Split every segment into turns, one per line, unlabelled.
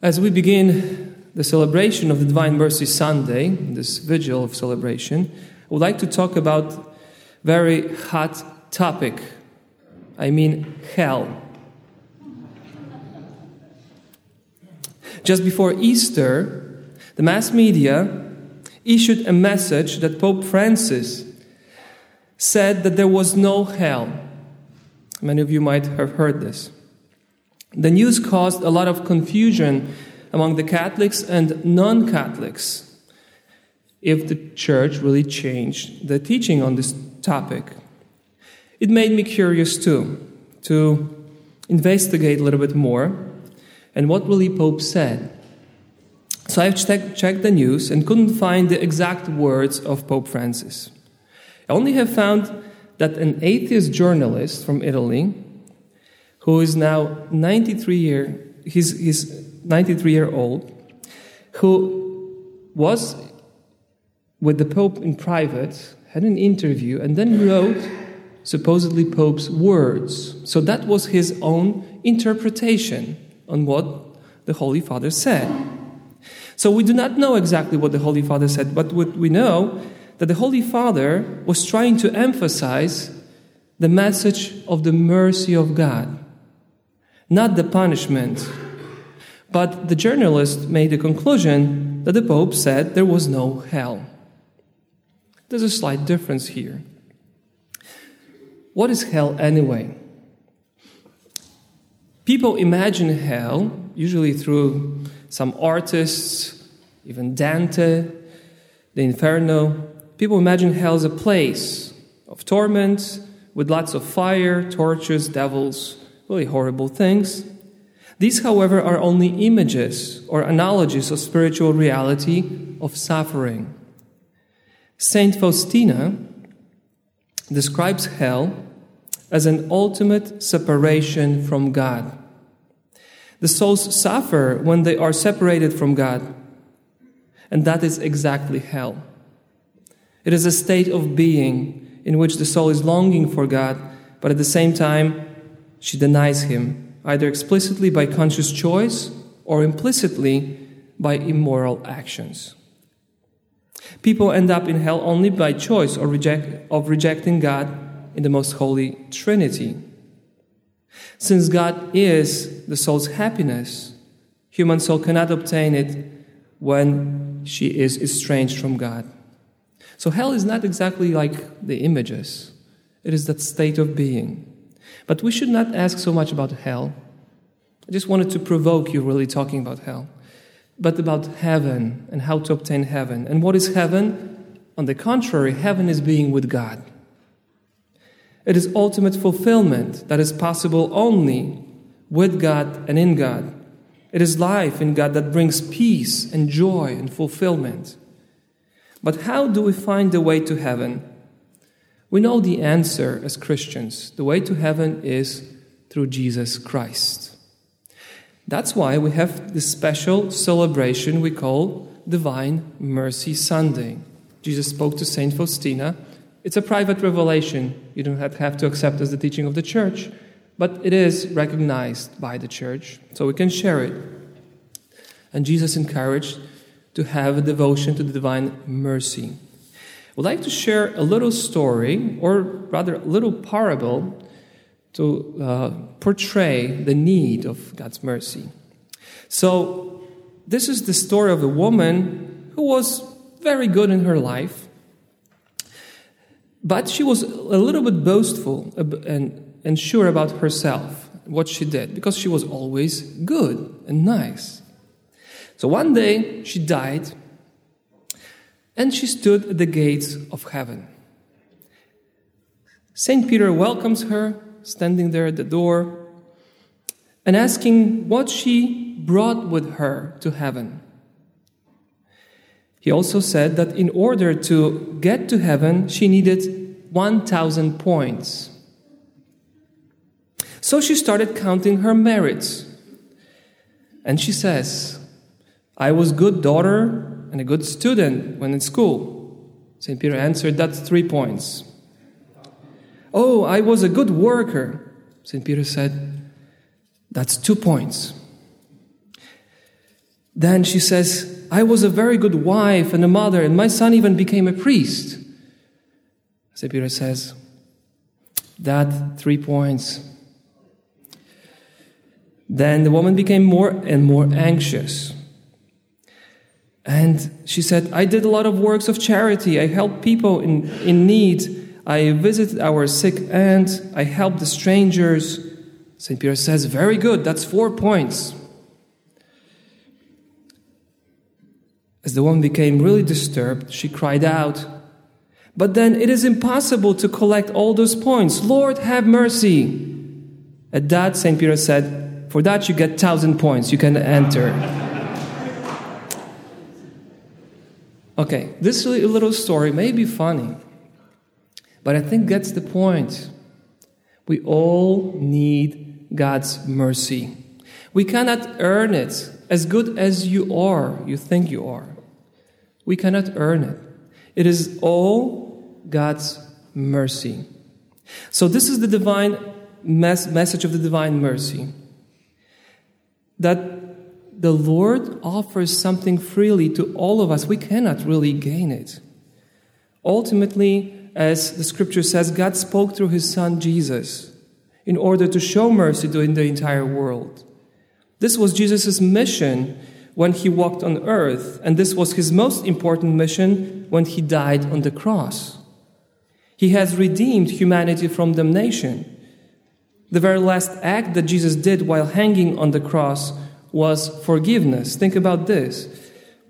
As we begin the celebration of the Divine Mercy Sunday, this vigil of celebration, I would like to talk about very hot topic. I mean hell. Just before Easter, the mass media issued a message that Pope Francis said that there was no hell. Many of you might have heard this. The news caused a lot of confusion among the Catholics and non Catholics if the church really changed the teaching on this topic. It made me curious too to investigate a little bit more and what really Pope said. So I have checked the news and couldn't find the exact words of Pope Francis. I only have found that an atheist journalist from Italy who is now 93 year he's, he's 93 year old who was with the pope in private had an interview and then wrote supposedly pope's words. So that was his own interpretation on what the holy father said. So we do not know exactly what the holy father said but what we know that the holy father was trying to emphasize the message of the mercy of god not the punishment. But the journalist made the conclusion that the Pope said there was no hell. There's a slight difference here. What is hell anyway? People imagine hell, usually through some artists, even Dante, the Inferno. People imagine hell as a place of torment with lots of fire, torches, devils, really horrible things. These, however, are only images or analogies of spiritual reality of suffering. Saint Faustina describes hell as an ultimate separation from God. The souls suffer when they are separated from God, and that is exactly hell. It is a state of being in which the soul is longing for God, but at the same time she denies him, either explicitly by conscious choice or implicitly by immoral actions. People end up in hell only by choice or reject, of rejecting God in the most holy Trinity. Since God is the soul's happiness, human soul cannot obtain it when she is estranged from God. So hell is not exactly like the images. It is that state of being. But we should not ask so much about hell. I just wanted to provoke you really talking about hell, but about heaven and how to obtain heaven. And what is heaven? On the contrary, heaven is being with God. It is ultimate fulfillment that is possible only with God and in God. It is life in God that brings peace and joy and fulfillment. But how do we find the way to heaven? We know the answer as Christians. The way to heaven is through Jesus Christ. That's why we have this special celebration we call Divine Mercy Sunday. Jesus spoke to Saint Faustina. It's a private revelation. You don't have to accept as the teaching of the church, but it is recognized by the church, so we can share it. And Jesus encouraged to have a devotion to the divine mercy would like to share a little story, or rather, a little parable to uh, portray the need of God's mercy. So, this is the story of a woman who was very good in her life, but she was a little bit boastful and, and sure about herself, what she did, because she was always good and nice. So one day she died and she stood at the gates of heaven. St. Peter welcomes her, standing there at the door, and asking what she brought with her to heaven. He also said that in order to get to heaven, she needed 1,000 points. So she started counting her merits. And she says, I was good daughter and a good student when in school? St. Peter answered, That's three points. Oh, I was a good worker. St. Peter said, That's two points. Then she says, I was a very good wife and a mother, and my son even became a priest. St. Peter says, That three points. Then the woman became more and more anxious. And she said, I did a lot of works of charity. I helped people in, in need. I visited our sick aunt. I helped the strangers. St. Peter says, Very good. That's four points. As the woman became really disturbed, she cried out, But then it is impossible to collect all those points. Lord, have mercy. At that, St. Peter said, For that you get thousand points. You can enter. Okay, this little story may be funny, but I think gets the point. We all need God's mercy. We cannot earn it as good as you are, you think you are. We cannot earn it. It is all God's mercy. So, this is the divine mes- message of the divine mercy that the Lord offers something freely to all of us. We cannot really gain it. Ultimately, as the scripture says, God spoke through his son Jesus in order to show mercy to the entire world. This was Jesus' mission when he walked on earth, and this was his most important mission when he died on the cross. He has redeemed humanity from damnation. The very last act that Jesus did while hanging on the cross was forgiveness. Think about this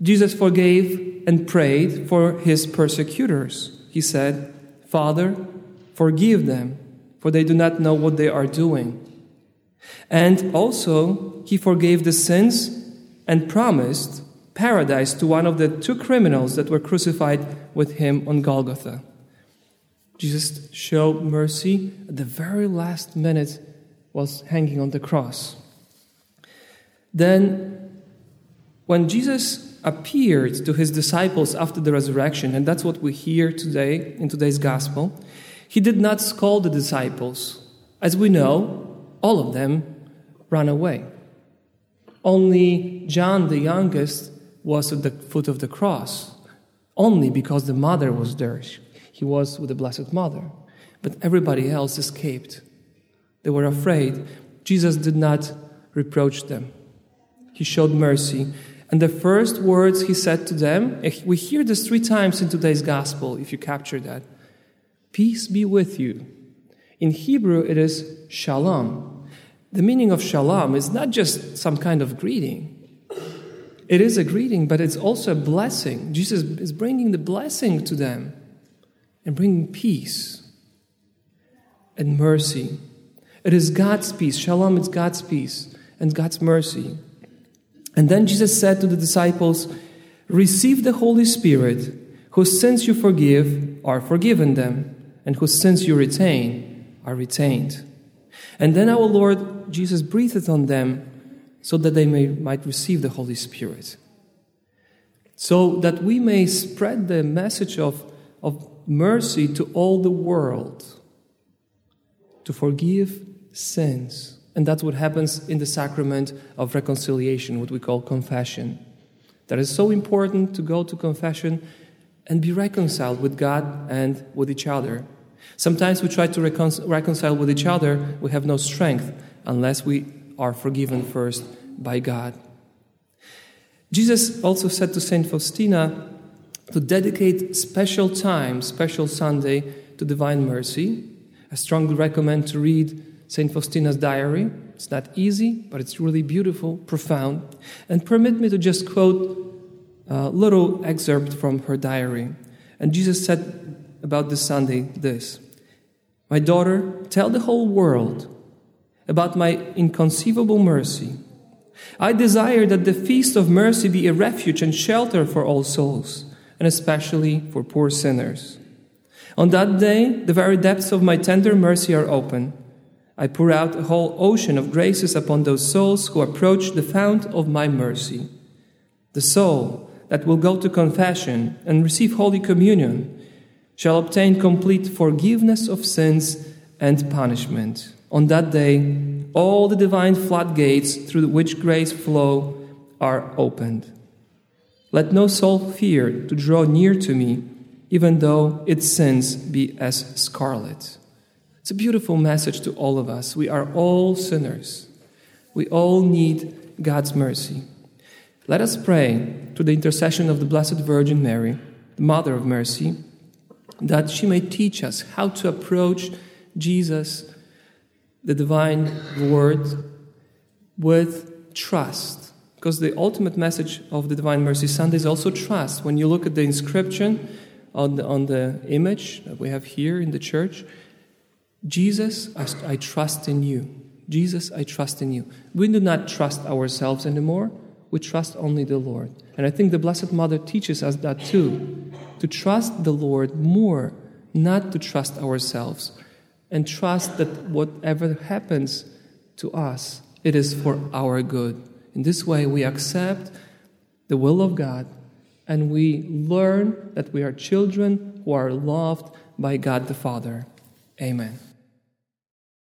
Jesus forgave and prayed for his persecutors. He said, Father, forgive them, for they do not know what they are doing. And also, he forgave the sins and promised paradise to one of the two criminals that were crucified with him on Golgotha. Jesus showed mercy at the very last minute was hanging on the cross. Then when Jesus appeared to his disciples after the resurrection, and that's what we hear today in today's gospel, he did not scold the disciples. As we know, all of them ran away. Only John, the youngest, was at the foot of the cross, only because the mother was there. He was with the Blessed Mother. But everybody else escaped. They were afraid. Jesus did not reproach them, He showed mercy. And the first words He said to them, eh, we hear this three times in today's gospel, if you capture that Peace be with you. In Hebrew, it is shalom. The meaning of shalom is not just some kind of greeting. It is a greeting, but it's also a blessing. Jesus is bringing the blessing to them and bringing peace and mercy. It is God's peace. Shalom is God's peace and God's mercy. And then Jesus said to the disciples, Receive the Holy Spirit, whose sins you forgive are forgiven them, and whose sins you retain are retained. And then our Lord Jesus breathed on them so that they may, might receive the Holy Spirit. So that we may spread the message of, of mercy to all the world, to forgive sins. And that's what happens in the sacrament of reconciliation, what we call confession. That is so important to go to confession and be reconciled with God and with each other. Sometimes we try to recon- reconcile with each other, we have no strength unless we are forgiven first by God. Jesus also said to Saint Faustina to dedicate special time, special Sunday to divine mercy. I strongly recommend to read Saint Faustina's diary. It's not easy, but it's really beautiful, profound. And permit me to just quote a little excerpt from her diary. And Jesus said about this Sunday this My daughter, tell the whole world about my inconceivable mercy. I desire that the feast of mercy be a refuge and shelter for all souls, and especially for poor sinners. On that day, the very depths of my tender mercy are open. I pour out a whole ocean of graces upon those souls who approach the fount of my mercy. The soul that will go to confession and receive Holy Communion shall obtain complete forgiveness of sins and punishment. On that day, all the divine floodgates through which grace flow are opened. Let no soul fear to draw near to me, even though its sins be as scarlet. It's a beautiful message to all of us. We are all sinners. We all need God's mercy. Let us pray to the intercession of the Blessed Virgin Mary, the Mother of Mercy, that she may teach us how to approach Jesus, the divine Word, with trust. Because the ultimate message of the Divine Mercy Sunday is also trust. When you look at the inscription on the, on the image that we have here in the church, Jesus, I, trust in you. Jesus, I trust in you. We do not trust ourselves anymore. We trust only the Lord. And I think the Blessed Mother teaches us that too to trust the Lord more, not to trust ourselves, and trust that whatever happens to us, it is for our good. In this way, we accept the will of God and we learn that we are children who are loved by God the Father. Amen.